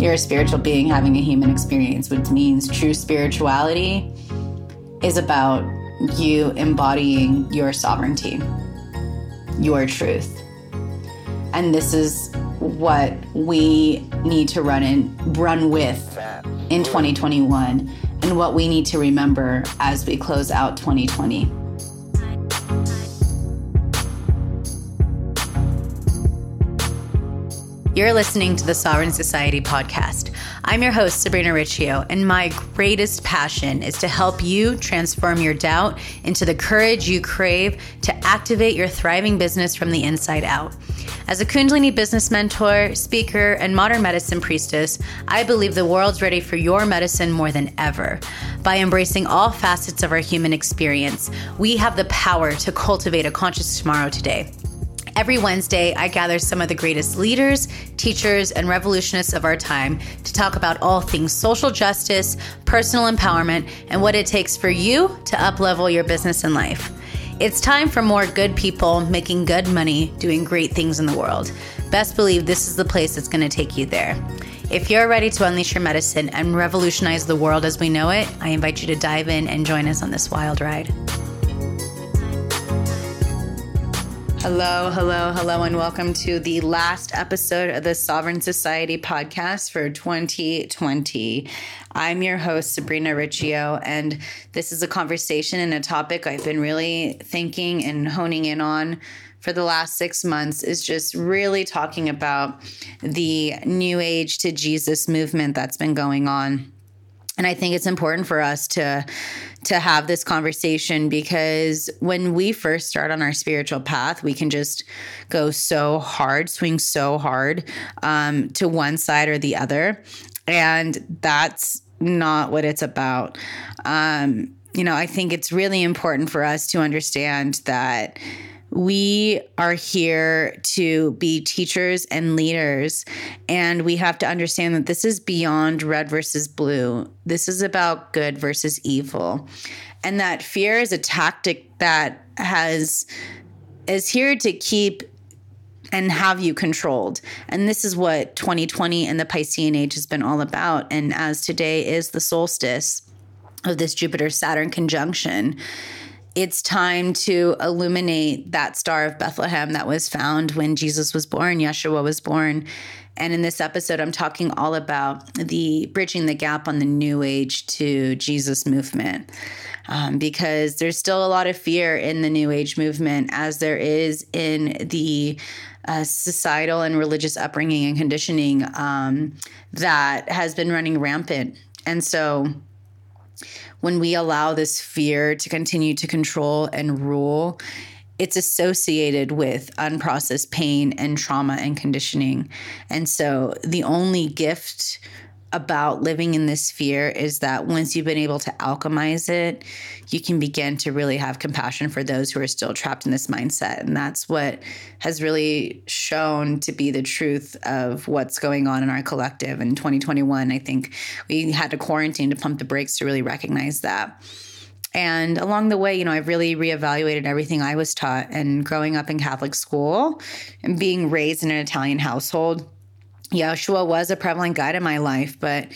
You're a spiritual being having a human experience, which means true spirituality is about you embodying your sovereignty, your truth. And this is what we need to run in run with in 2021 and what we need to remember as we close out 2020. You're listening to the Sovereign Society podcast. I'm your host, Sabrina Riccio, and my greatest passion is to help you transform your doubt into the courage you crave to activate your thriving business from the inside out. As a Kundalini business mentor, speaker, and modern medicine priestess, I believe the world's ready for your medicine more than ever. By embracing all facets of our human experience, we have the power to cultivate a conscious tomorrow today. Every Wednesday, I gather some of the greatest leaders, teachers, and revolutionists of our time to talk about all things social justice, personal empowerment, and what it takes for you to uplevel your business and life. It's time for more good people making good money, doing great things in the world. Best believe this is the place that's going to take you there. If you're ready to unleash your medicine and revolutionize the world as we know it, I invite you to dive in and join us on this wild ride. Hello, hello, hello, and welcome to the last episode of the Sovereign Society podcast for 2020. I'm your host, Sabrina Riccio, and this is a conversation and a topic I've been really thinking and honing in on for the last six months is just really talking about the New Age to Jesus movement that's been going on and I think it's important for us to to have this conversation because when we first start on our spiritual path, we can just go so hard, swing so hard um, to one side or the other, and that's not what it's about. Um, you know, I think it's really important for us to understand that we are here to be teachers and leaders, and we have to understand that this is beyond red versus blue. This is about good versus evil. And that fear is a tactic that has is here to keep and have you controlled. And this is what 2020 and the Piscean age has been all about. And as today is the solstice of this Jupiter Saturn conjunction, it's time to illuminate that star of Bethlehem that was found when Jesus was born, Yeshua was born. And in this episode, I'm talking all about the bridging the gap on the New Age to Jesus movement. Um, because there's still a lot of fear in the New Age movement, as there is in the uh, societal and religious upbringing and conditioning um, that has been running rampant. And so, when we allow this fear to continue to control and rule, it's associated with unprocessed pain and trauma and conditioning. And so the only gift about living in this fear is that once you've been able to alchemize it, you can begin to really have compassion for those who are still trapped in this mindset. And that's what has really shown to be the truth of what's going on in our collective. In 2021, I think we had to quarantine to pump the brakes to really recognize that. And along the way, you know, I've really reevaluated everything I was taught. And growing up in Catholic school and being raised in an Italian household, Yeshua was a prevalent guide in my life, but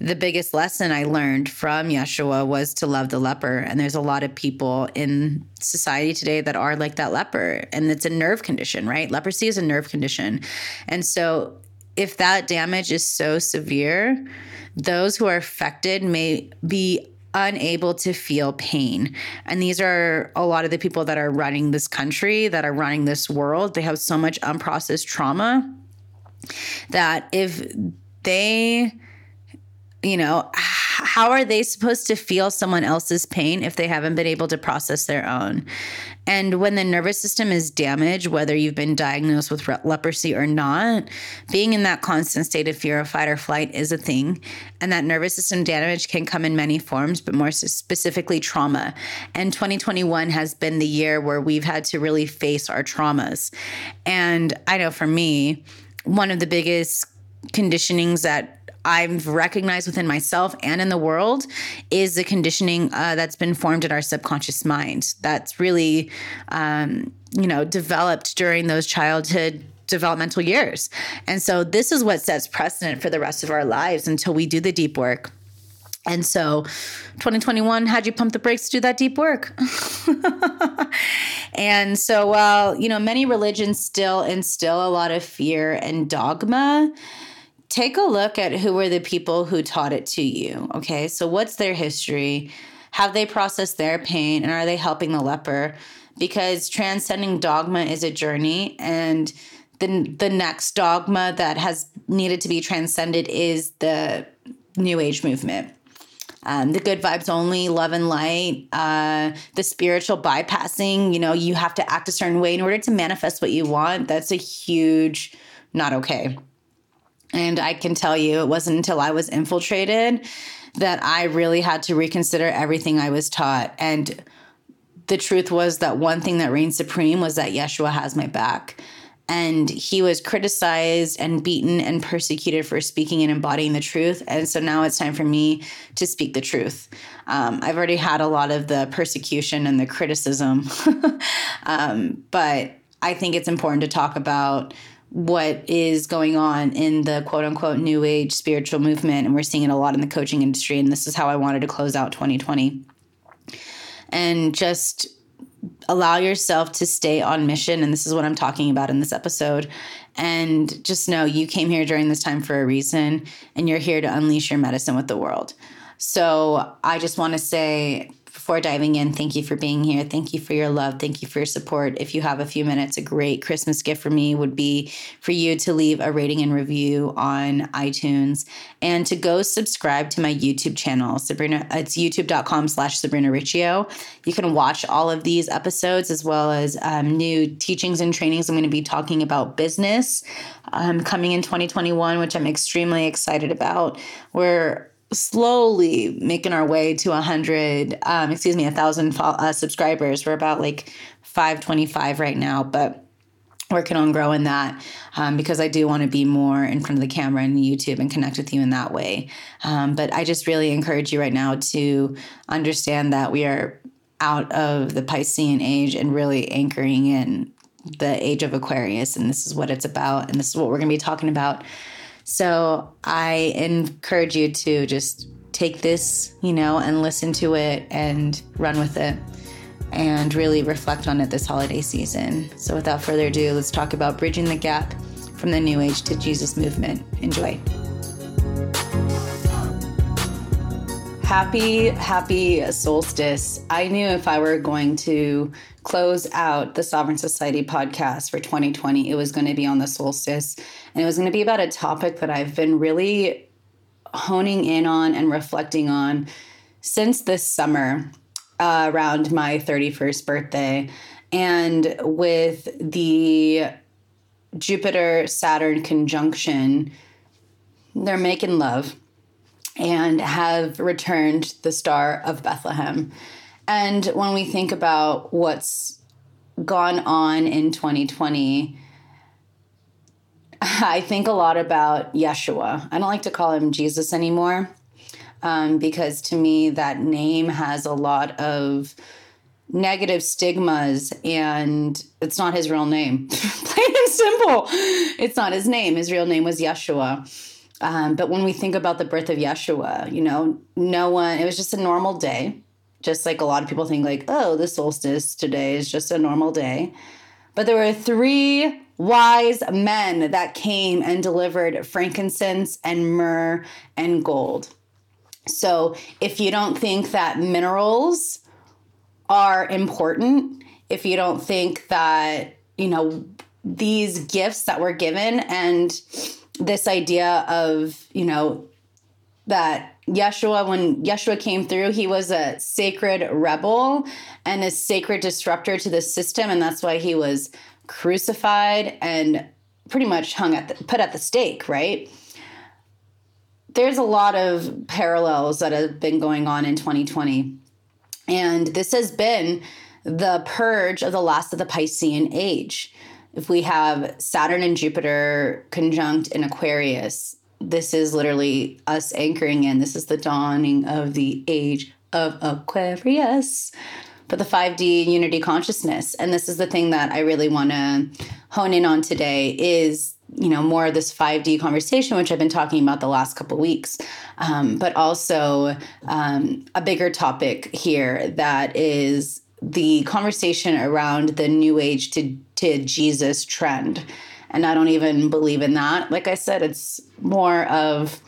the biggest lesson I learned from Yeshua was to love the leper. And there's a lot of people in society today that are like that leper, and it's a nerve condition, right? Leprosy is a nerve condition. And so, if that damage is so severe, those who are affected may be unable to feel pain. And these are a lot of the people that are running this country, that are running this world. They have so much unprocessed trauma that if they you know how are they supposed to feel someone else's pain if they haven't been able to process their own? And when the nervous system is damaged whether you've been diagnosed with leprosy or not being in that constant state of fear of fight or flight is a thing. And that nervous system damage can come in many forms but more specifically trauma. And 2021 has been the year where we've had to really face our traumas. And i know for me one of the biggest conditionings that I've recognized within myself and in the world is the conditioning uh, that's been formed in our subconscious mind. That's really, um, you know, developed during those childhood developmental years. And so this is what sets precedent for the rest of our lives until we do the deep work. And so 2021 had you pump the brakes to do that deep work. and so while, you know, many religions still instill a lot of fear and dogma, take a look at who were the people who taught it to you. Okay. So what's their history? Have they processed their pain and are they helping the leper? Because transcending dogma is a journey and the the next dogma that has needed to be transcended is the new age movement. Um, the good vibes only, love and light, uh, the spiritual bypassing. You know, you have to act a certain way in order to manifest what you want. That's a huge not okay. And I can tell you, it wasn't until I was infiltrated that I really had to reconsider everything I was taught. And the truth was that one thing that reigned supreme was that Yeshua has my back. And he was criticized and beaten and persecuted for speaking and embodying the truth. And so now it's time for me to speak the truth. Um, I've already had a lot of the persecution and the criticism, um, but I think it's important to talk about what is going on in the quote unquote new age spiritual movement. And we're seeing it a lot in the coaching industry. And this is how I wanted to close out 2020. And just allow yourself to stay on mission. And this is what I'm talking about in this episode. And just know you came here during this time for a reason, and you're here to unleash your medicine with the world. So I just want to say before diving in, thank you for being here. Thank you for your love. Thank you for your support. If you have a few minutes, a great Christmas gift for me would be for you to leave a rating and review on iTunes and to go subscribe to my YouTube channel. Sabrina, it's youtube.com slash Sabrina Riccio. You can watch all of these episodes as well as um, new teachings and trainings. I'm going to be talking about business um, coming in 2021, which I'm extremely excited about. We're slowly making our way to a hundred, um, excuse me, a thousand uh, subscribers. We're about like 525 right now, but working on growing that um, because I do want to be more in front of the camera and YouTube and connect with you in that way. Um, but I just really encourage you right now to understand that we are out of the Piscean age and really anchoring in the age of Aquarius. And this is what it's about. And this is what we're going to be talking about so I encourage you to just take this, you know, and listen to it and run with it and really reflect on it this holiday season. So without further ado, let's talk about bridging the gap from the New Age to Jesus movement. Enjoy. Happy, happy solstice. I knew if I were going to close out the Sovereign Society podcast for 2020, it was going to be on the solstice. And it was going to be about a topic that I've been really honing in on and reflecting on since this summer uh, around my 31st birthday. And with the Jupiter Saturn conjunction, they're making love and have returned the Star of Bethlehem. And when we think about what's gone on in 2020, I think a lot about Yeshua. I don't like to call him Jesus anymore um, because to me, that name has a lot of negative stigmas and it's not his real name. Plain and simple. It's not his name. His real name was Yeshua. Um, but when we think about the birth of Yeshua, you know, no one, it was just a normal day. Just like a lot of people think, like, oh, the solstice today is just a normal day. But there were three wise men that came and delivered frankincense and myrrh and gold. So if you don't think that minerals are important, if you don't think that, you know, these gifts that were given and this idea of, you know, that Yeshua, when Yeshua came through, he was a sacred rebel and a sacred disruptor to the system. And that's why he was crucified and pretty much hung at the, put at the stake, right? There's a lot of parallels that have been going on in 2020. And this has been the purge of the last of the Piscean age. If we have Saturn and Jupiter conjunct in Aquarius, this is literally us anchoring in. This is the dawning of the age of Aquarius but the 5D unity consciousness. And this is the thing that I really want to hone in on today is you know more of this 5d conversation which i've been talking about the last couple weeks um, but also um, a bigger topic here that is the conversation around the new age to, to jesus trend and i don't even believe in that like i said it's more of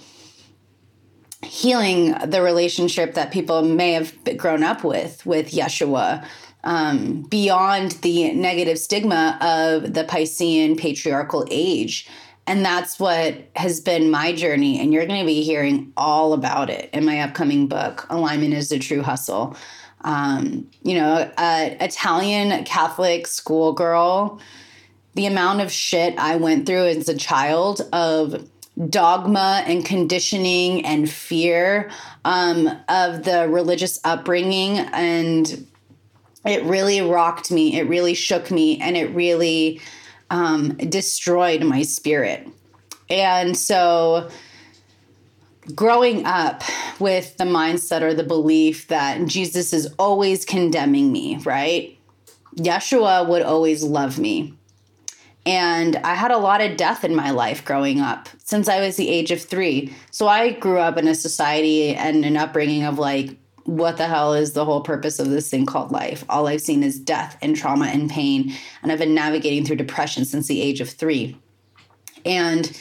healing the relationship that people may have grown up with with yeshua um, beyond the negative stigma of the Piscean patriarchal age. And that's what has been my journey. And you're going to be hearing all about it in my upcoming book, Alignment is the True Hustle. Um, you know, uh, Italian Catholic schoolgirl, the amount of shit I went through as a child of dogma and conditioning and fear um, of the religious upbringing and it really rocked me, it really shook me, and it really um, destroyed my spirit. And so, growing up with the mindset or the belief that Jesus is always condemning me, right? Yeshua would always love me. And I had a lot of death in my life growing up since I was the age of three. So I grew up in a society and an upbringing of like what the hell is the whole purpose of this thing called life? All I've seen is death and trauma and pain. And I've been navigating through depression since the age of three. And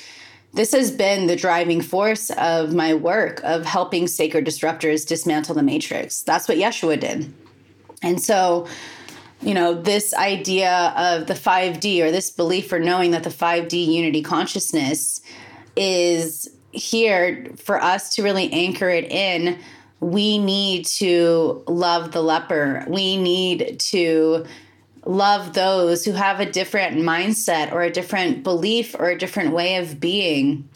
this has been the driving force of my work of helping sacred disruptors dismantle the matrix. That's what Yeshua did. And so, you know, this idea of the 5D or this belief or knowing that the 5D unity consciousness is here for us to really anchor it in we need to love the leper. We need to love those who have a different mindset or a different belief or a different way of being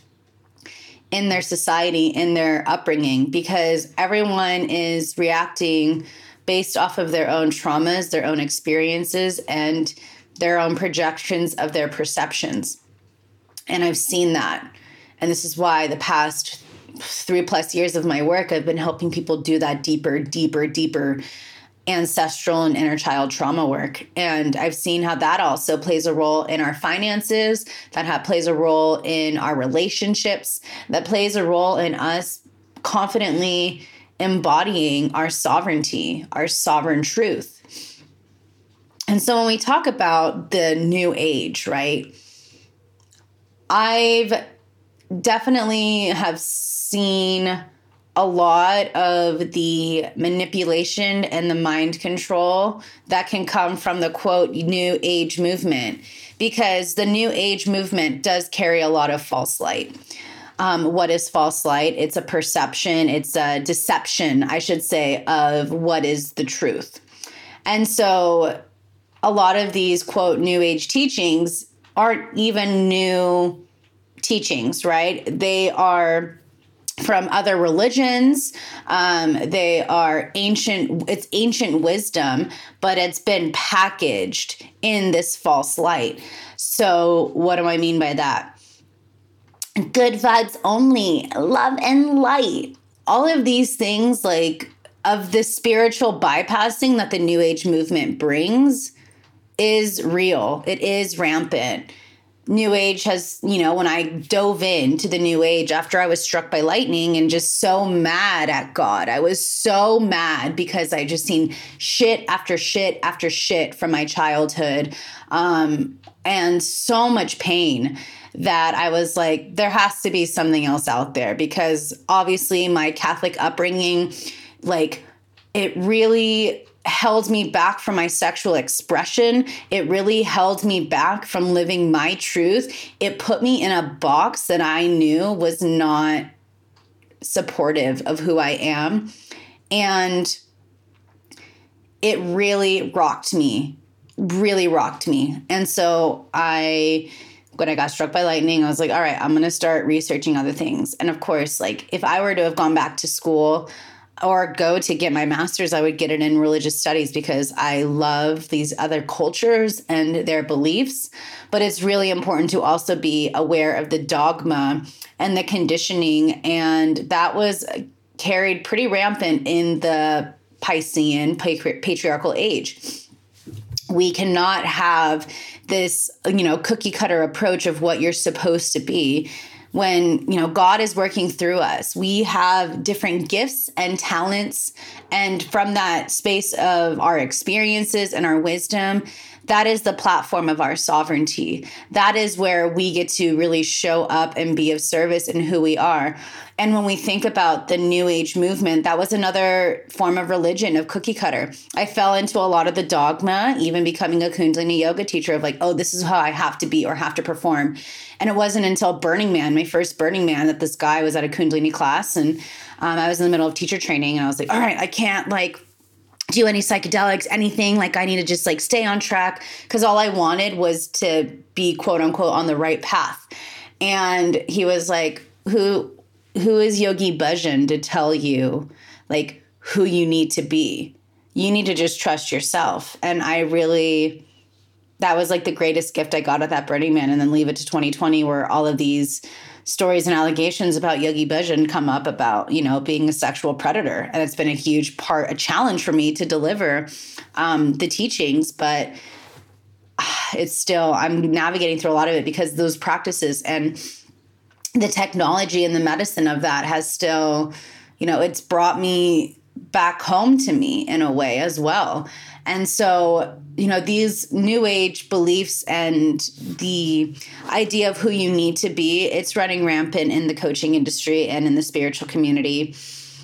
in their society, in their upbringing, because everyone is reacting based off of their own traumas, their own experiences, and their own projections of their perceptions. And I've seen that. And this is why the past three plus years of my work, I've been helping people do that deeper, deeper, deeper ancestral and inner child trauma work. And I've seen how that also plays a role in our finances, that plays a role in our relationships, that plays a role in us confidently embodying our sovereignty, our sovereign truth. And so when we talk about the new age, right? I've definitely have seen a lot of the manipulation and the mind control that can come from the quote new age movement because the new age movement does carry a lot of false light um, what is false light it's a perception it's a deception i should say of what is the truth and so a lot of these quote new age teachings aren't even new teachings, right? They are from other religions. Um, they are ancient, it's ancient wisdom, but it's been packaged in this false light. So, what do I mean by that? Good vibes only, love and light. All of these things, like of the spiritual bypassing that the New Age movement brings, is real. It is rampant new age has you know when i dove into the new age after i was struck by lightning and just so mad at god i was so mad because i just seen shit after shit after shit from my childhood um, and so much pain that i was like there has to be something else out there because obviously my catholic upbringing like it really held me back from my sexual expression. It really held me back from living my truth. It put me in a box that I knew was not supportive of who I am. And it really rocked me, really rocked me. And so I when I got struck by lightning, I was like, all right, I'm going to start researching other things. And of course, like if I were to have gone back to school, or go to get my master's, I would get it in religious studies because I love these other cultures and their beliefs. But it's really important to also be aware of the dogma and the conditioning. And that was carried pretty rampant in the Piscean patriarchal age we cannot have this you know cookie cutter approach of what you're supposed to be when you know god is working through us we have different gifts and talents and from that space of our experiences and our wisdom that is the platform of our sovereignty. That is where we get to really show up and be of service in who we are. And when we think about the New Age movement, that was another form of religion, of cookie cutter. I fell into a lot of the dogma, even becoming a Kundalini yoga teacher, of like, oh, this is how I have to be or have to perform. And it wasn't until Burning Man, my first Burning Man, that this guy was at a Kundalini class. And um, I was in the middle of teacher training, and I was like, all right, I can't like do any psychedelics, anything. Like I need to just like stay on track because all I wanted was to be quote unquote on the right path. And he was like, "Who, who is Yogi Bhajan to tell you like who you need to be? You need to just trust yourself." And I really, that was like the greatest gift I got at that Burning Man. And then leave it to 2020, where all of these stories and allegations about Yogi Bhajan come up about, you know, being a sexual predator. And it's been a huge part, a challenge for me to deliver um, the teachings, but it's still, I'm navigating through a lot of it because those practices and the technology and the medicine of that has still, you know, it's brought me back home to me in a way as well. And so, you know, these new age beliefs and the idea of who you need to be, it's running rampant in the coaching industry and in the spiritual community.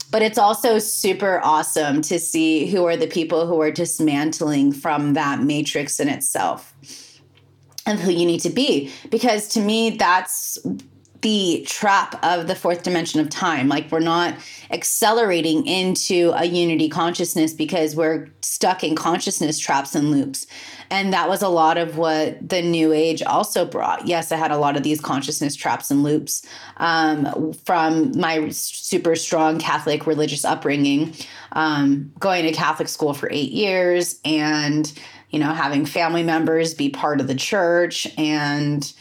But it's also super awesome to see who are the people who are dismantling from that matrix in itself of who you need to be. Because to me, that's the trap of the fourth dimension of time. Like we're not accelerating into a unity consciousness because we're stuck in consciousness traps and loops. And that was a lot of what the new age also brought. Yes, I had a lot of these consciousness traps and loops um, from my super strong Catholic religious upbringing, um, going to Catholic school for eight years and, you know, having family members be part of the church. And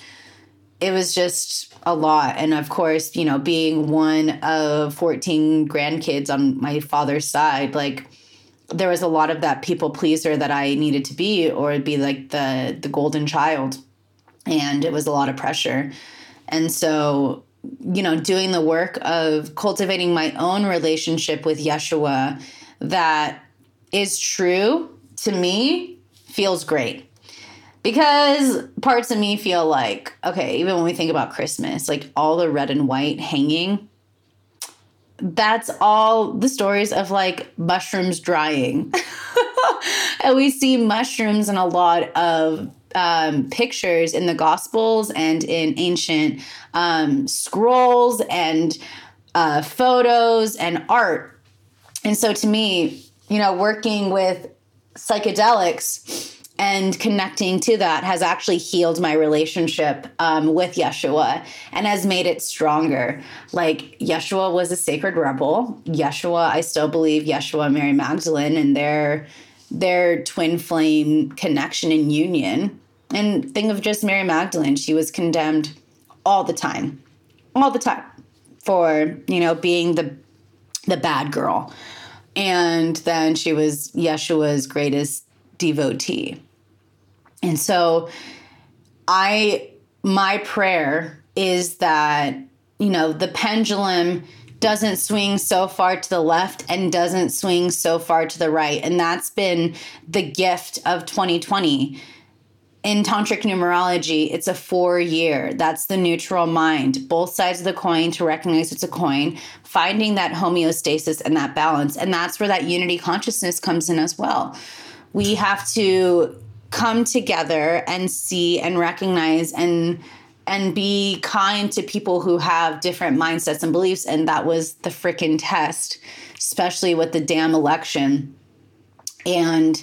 it was just a lot. And of course, you know, being one of 14 grandkids on my father's side, like there was a lot of that people pleaser that I needed to be or be like the the golden child. And it was a lot of pressure. And so, you know, doing the work of cultivating my own relationship with Yeshua that is true to me feels great because parts of me feel like okay even when we think about christmas like all the red and white hanging that's all the stories of like mushrooms drying. And we see mushrooms in a lot of um, pictures in the gospels and in ancient um, scrolls and uh, photos and art. And so to me you know working with psychedelics and connecting to that has actually healed my relationship um, with Yeshua and has made it stronger. Like Yeshua was a sacred rebel. Yeshua, I still believe Yeshua, Mary Magdalene, and their their twin flame connection and union. And think of just Mary Magdalene; she was condemned all the time, all the time for you know being the the bad girl, and then she was Yeshua's greatest devotee. And so I my prayer is that you know the pendulum doesn't swing so far to the left and doesn't swing so far to the right. And that's been the gift of 2020 in tantric numerology it's a four year that's the neutral mind. Both sides of the coin to recognize it's a coin finding that homeostasis and that balance. And that's where that unity consciousness comes in as well. We have to come together and see and recognize and and be kind to people who have different mindsets and beliefs. And that was the freaking test especially with the damn election. And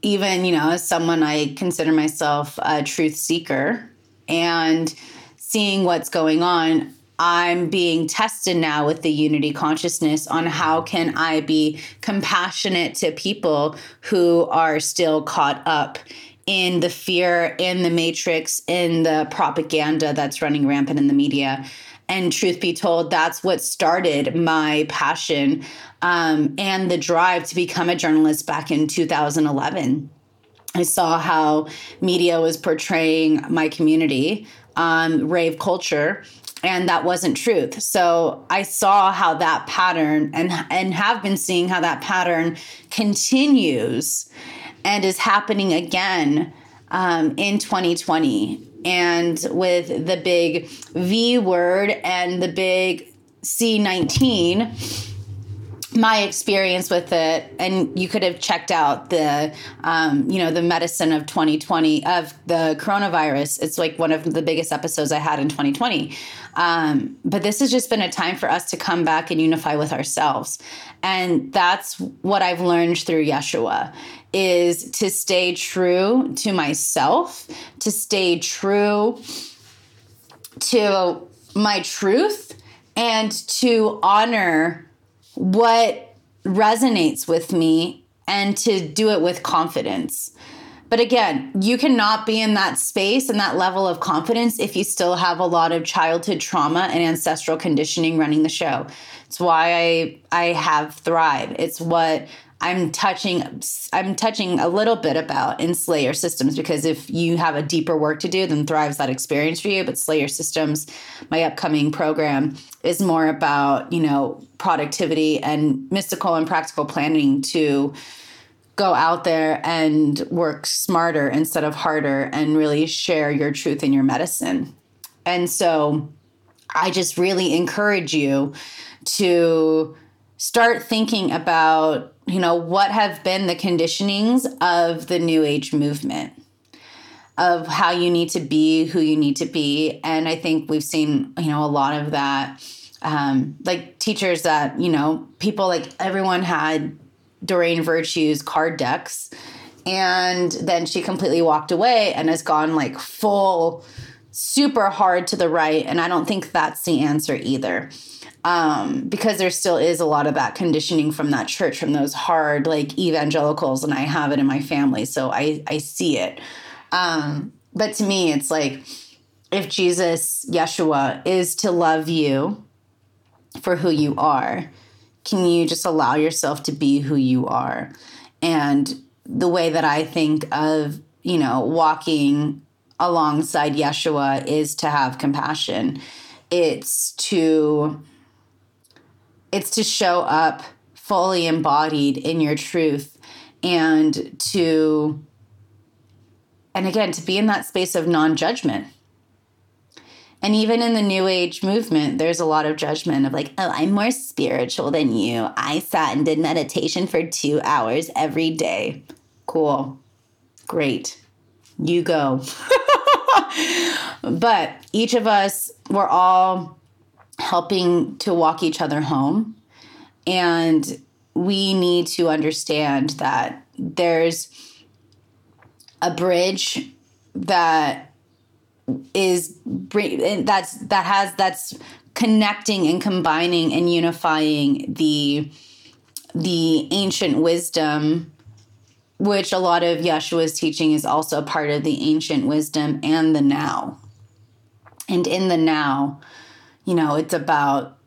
even you know as someone i consider myself a truth seeker. And seeing what's going on I'm being tested now with the unity consciousness on how can I be compassionate to people who are still caught up in the fear, in the matrix, in the propaganda that's running rampant in the media. And truth be told, that's what started my passion um, and the drive to become a journalist back in 2011 I saw how media was portraying my community, um, rave culture, and that wasn't truth. So I saw how that pattern and and have been seeing how that pattern continues and is happening again um, in 2020. And with the big V word and the big C19 my experience with it and you could have checked out the um, you know the medicine of 2020 of the coronavirus. It's like one of the biggest episodes i had in 2020 um, but this has just been a time for us to come back and unify with ourselves. And that's what i've learned through yeshua is to stay true to myself to stay true to my truth and to honor what resonates with me and to do it with confidence. But again, you cannot be in that space and that level of confidence if you still have a lot of childhood trauma and ancestral conditioning running the show. It's why I I have Thrive. It's what I'm touching I'm touching a little bit about in Slayer Systems because if you have a deeper work to do, then Thrive's that experience for you. But Slayer Systems, my upcoming program, is more about, you know, productivity and mystical and practical planning to go out there and work smarter instead of harder and really share your truth and your medicine. And so I just really encourage you to start thinking about you know what have been the conditionings of the new age movement of how you need to be who you need to be and i think we've seen you know a lot of that um, like teachers that you know people like everyone had doreen virtue's card decks and then she completely walked away and has gone like full super hard to the right and i don't think that's the answer either um, because there still is a lot of that conditioning from that church, from those hard like evangelicals, and I have it in my family, so I I see it. Um, but to me, it's like if Jesus, Yeshua, is to love you for who you are, can you just allow yourself to be who you are? And the way that I think of, you know, walking alongside Yeshua is to have compassion. It's to it's to show up fully embodied in your truth and to and again to be in that space of non-judgment. And even in the new age movement there's a lot of judgment of like oh i'm more spiritual than you. I sat and did meditation for two hours every day. Cool. Great. You go. But each of us we're all helping to walk each other home. And we need to understand that there's a bridge that is that's that has that's connecting and combining and unifying the the ancient wisdom which a lot of Yeshua's teaching is also a part of the ancient wisdom and the now. And in the now, you know, it's about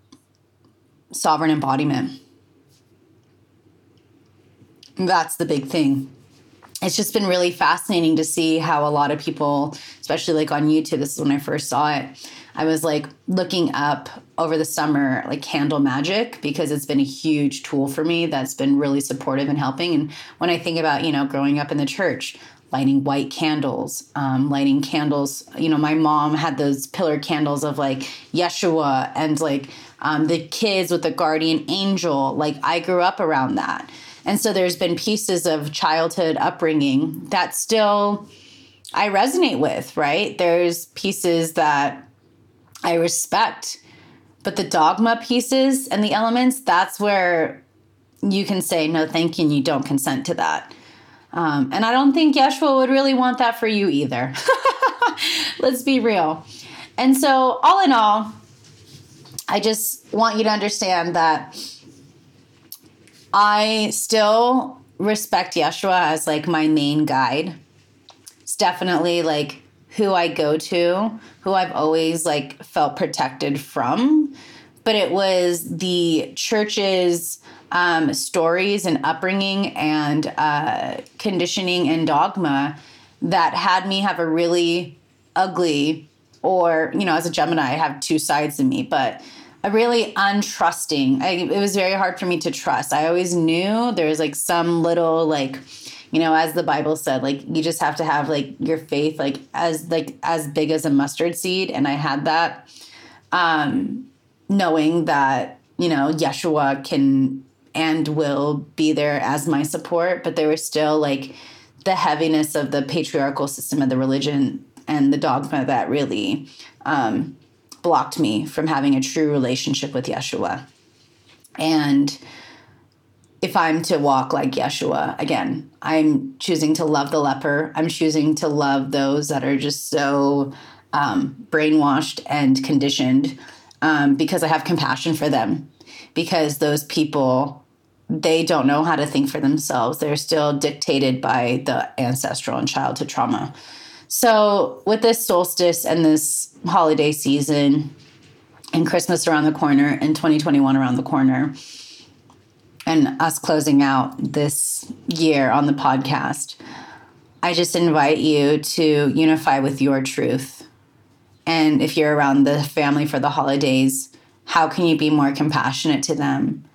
sovereign embodiment. That's the big thing. It's just been really fascinating to see how a lot of people, especially like on YouTube, this is when I first saw it. I was like looking up over the summer, like candle magic, because it's been a huge tool for me that's been really supportive and helping. And when I think about, you know, growing up in the church, lighting white candles, um, lighting candles. You know, my mom had those pillar candles of like Yeshua and like um, the kids with the guardian angel. Like I grew up around that. And so there's been pieces of childhood upbringing that still I resonate with, right? There's pieces that I respect. But the dogma pieces and the elements, that's where you can say, no, thank you, and you don't consent to that. Um, and I don't think Yeshua would really want that for you either. Let's be real. And so, all in all, I just want you to understand that I still respect Yeshua as like my main guide. It's definitely like who I go to, who I've always like felt protected from. but it was the church's um, stories and upbringing and uh, conditioning and dogma that had me have a really ugly, or, you know, as a Gemini, I have two sides in me, but really untrusting. I, it was very hard for me to trust. I always knew there was like some little, like, you know as the bible said like you just have to have like your faith like as like as big as a mustard seed and i had that um knowing that you know yeshua can and will be there as my support but there was still like the heaviness of the patriarchal system of the religion and the dogma that really um, blocked me from having a true relationship with yeshua and if I'm to walk like Yeshua, again, I'm choosing to love the leper. I'm choosing to love those that are just so um, brainwashed and conditioned um, because I have compassion for them. Because those people, they don't know how to think for themselves. They're still dictated by the ancestral and childhood trauma. So, with this solstice and this holiday season, and Christmas around the corner, and 2021 around the corner, and us closing out this year on the podcast, I just invite you to unify with your truth. And if you're around the family for the holidays, how can you be more compassionate to them?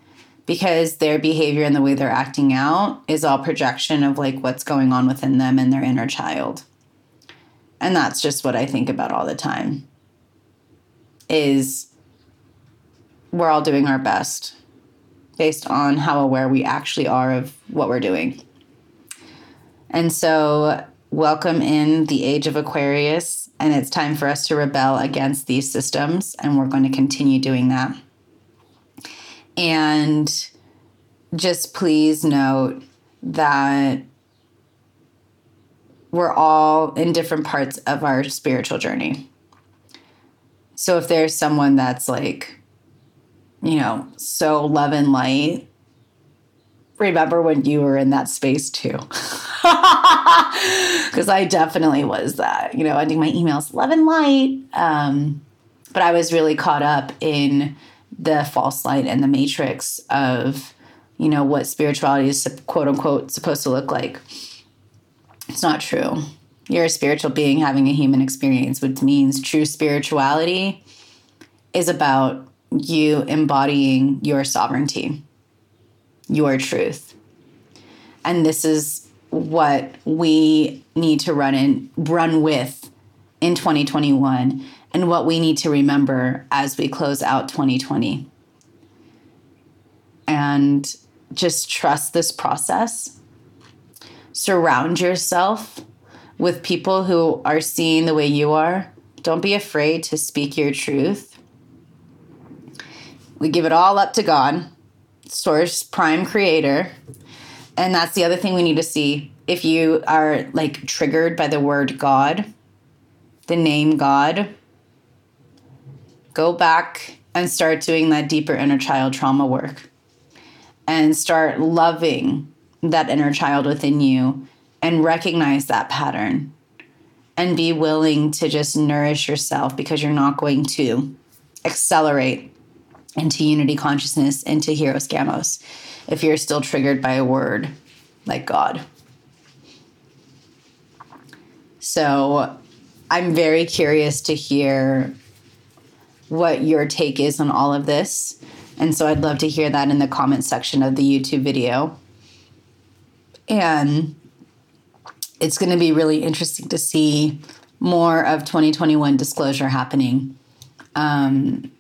Because their behavior and the way they're acting out is all projection of like what's going on within them and their inner child. And that's just what I think about all the time. Is we're all doing our best based on how aware we actually are of what we're doing. And so, welcome in the age of Aquarius, and it's time for us to rebel against these systems, and we're going to continue doing that. And just please note that we're all in different parts of our spiritual journey. So, if there's someone that's like, you know, so love and light. Remember when you were in that space too. Because I definitely was that, you know, ending my emails, love and light. Um, but I was really caught up in the false light and the matrix of, you know, what spirituality is quote unquote supposed to look like. It's not true. You're a spiritual being having a human experience, which means true spirituality is about you embodying your sovereignty, your truth. And this is what we need to run in run with in 2021 and what we need to remember as we close out 2020. And just trust this process. Surround yourself with people who are seeing the way you are. Don't be afraid to speak your truth we give it all up to God, source, prime creator. And that's the other thing we need to see. If you are like triggered by the word God, the name God, go back and start doing that deeper inner child trauma work and start loving that inner child within you and recognize that pattern and be willing to just nourish yourself because you're not going to accelerate into unity consciousness, into Hieros Gamos, if you're still triggered by a word like God. So I'm very curious to hear what your take is on all of this. And so I'd love to hear that in the comment section of the YouTube video. And it's going to be really interesting to see more of 2021 disclosure happening. Um,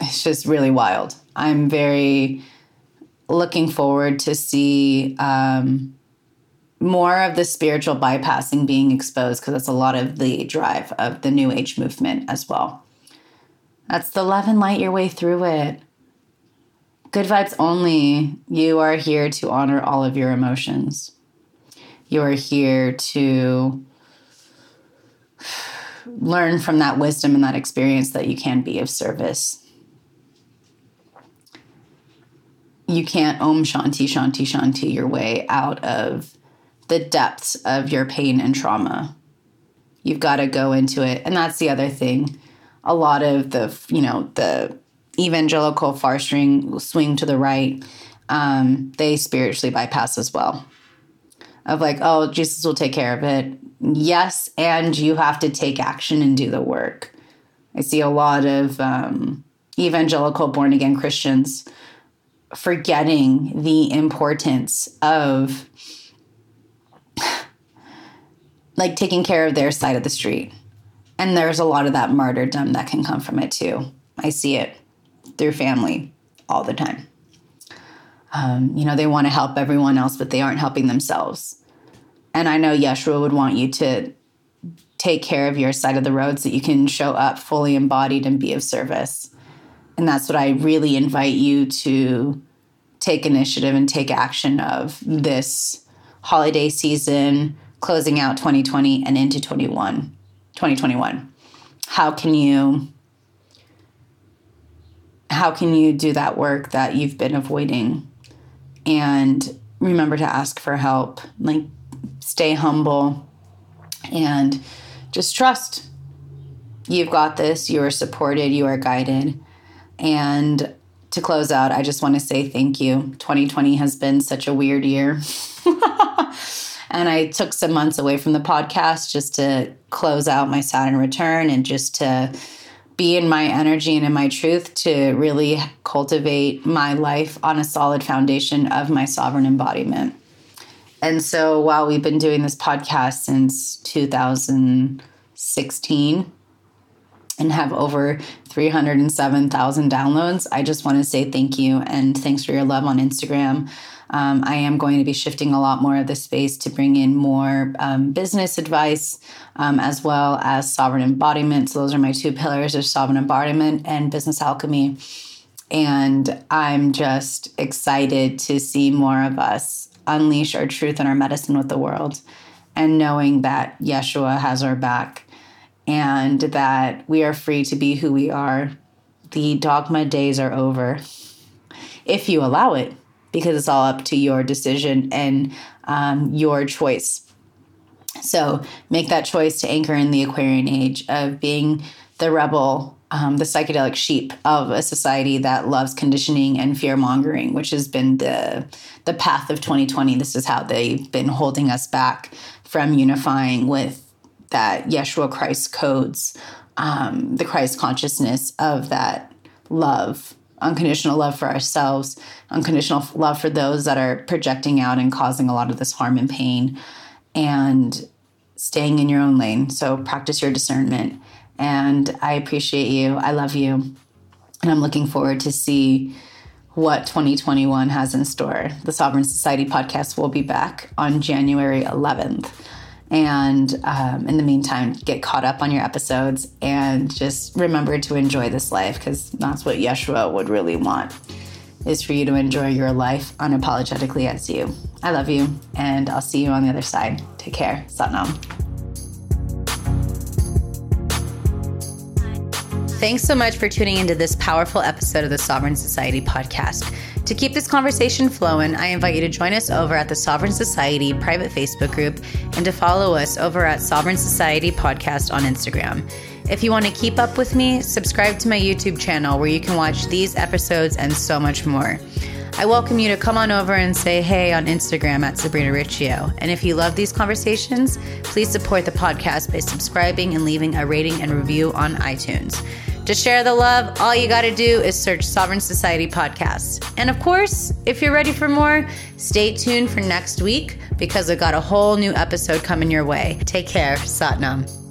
it's just really wild. I'm very looking forward to see um, more of the spiritual bypassing being exposed because that's a lot of the drive of the New Age movement as well. That's the love and light your way through it. Good vibes only. You are here to honor all of your emotions. You are here to learn from that wisdom and that experience that you can be of service. you can't om shanti shanti shanti your way out of the depths of your pain and trauma you've got to go into it and that's the other thing a lot of the you know the evangelical far string swing to the right, um, they spiritually bypass as well. Of like, oh, Jesus will take care of it. Yes, and you have to take action and do the work. I see a lot of um, evangelical born again Christians forgetting the importance of like taking care of their side of the street. And there's a lot of that martyrdom that can come from it too. I see it through family all the time. Um, you know, they want to help everyone else, but they aren't helping themselves. And I know Yeshua would want you to take care of your side of the road so that you can show up fully embodied and be of service. And that's what I really invite you to take initiative and take action of this holiday season, closing out 2020 and into 21, 2021. How can you how can you do that work that you've been avoiding? And remember to ask for help like stay humble and just trust. You've got this you are supported you are guided. And to close out i just want to say thank you. 2020 has been such a weird year. And i took some months away from the podcast just to close out my saturn return and just to be in my energy and in my truth to really cultivate my life on a solid foundation of my sovereign embodiment. And so while we've been doing this podcast since 2016 and have over 307,000 downloads, I just want to say thank you and thanks for your love on Instagram. Um, I am going to be shifting a lot more of the space to bring in more um, business advice um, as well as sovereign embodiment. So, those are my two pillars of sovereign embodiment and business alchemy. And I'm just excited to see more of us unleash our truth and our medicine with the world and knowing that Yeshua has our back and that we are free to be who we are. The dogma days are over if you allow it because it's all up to your decision and um, your choice. So make that choice to anchor in the Aquarian age of being the rebel, um, the psychedelic sheep of a society that loves conditioning and fear mongering, which has been the the path of 2020. This is how they've been holding us back from unifying with that Yeshua Christ codes, um, the Christ consciousness of that love unconditional love for ourselves, unconditional love for those that are projecting out and causing a lot of this harm and pain, and staying in your own lane. So practice your discernment. And I appreciate you. I love you. And I'm looking forward to see what 2021 has in store. The Sovereign Society podcast will be back on January 11th. And um, in the meantime, get caught up on your episodes and just remember to enjoy this life because that's what Yeshua would really want is for you to enjoy your life unapologetically as you. I love you, and I'll see you on the other side. Take care. Satnam. Thanks so much for tuning into this powerful episode of the Sovereign Society podcast. To keep this conversation flowing, I invite you to join us over at the Sovereign Society private Facebook group and to follow us over at Sovereign Society Podcast on Instagram. If you want to keep up with me, subscribe to my YouTube channel where you can watch these episodes and so much more. I welcome you to come on over and say hey on Instagram at Sabrina Riccio. And if you love these conversations, please support the podcast by subscribing and leaving a rating and review on iTunes. To share the love, all you got to do is search Sovereign Society Podcast. And of course, if you're ready for more, stay tuned for next week because I've got a whole new episode coming your way. Take care. Satnam.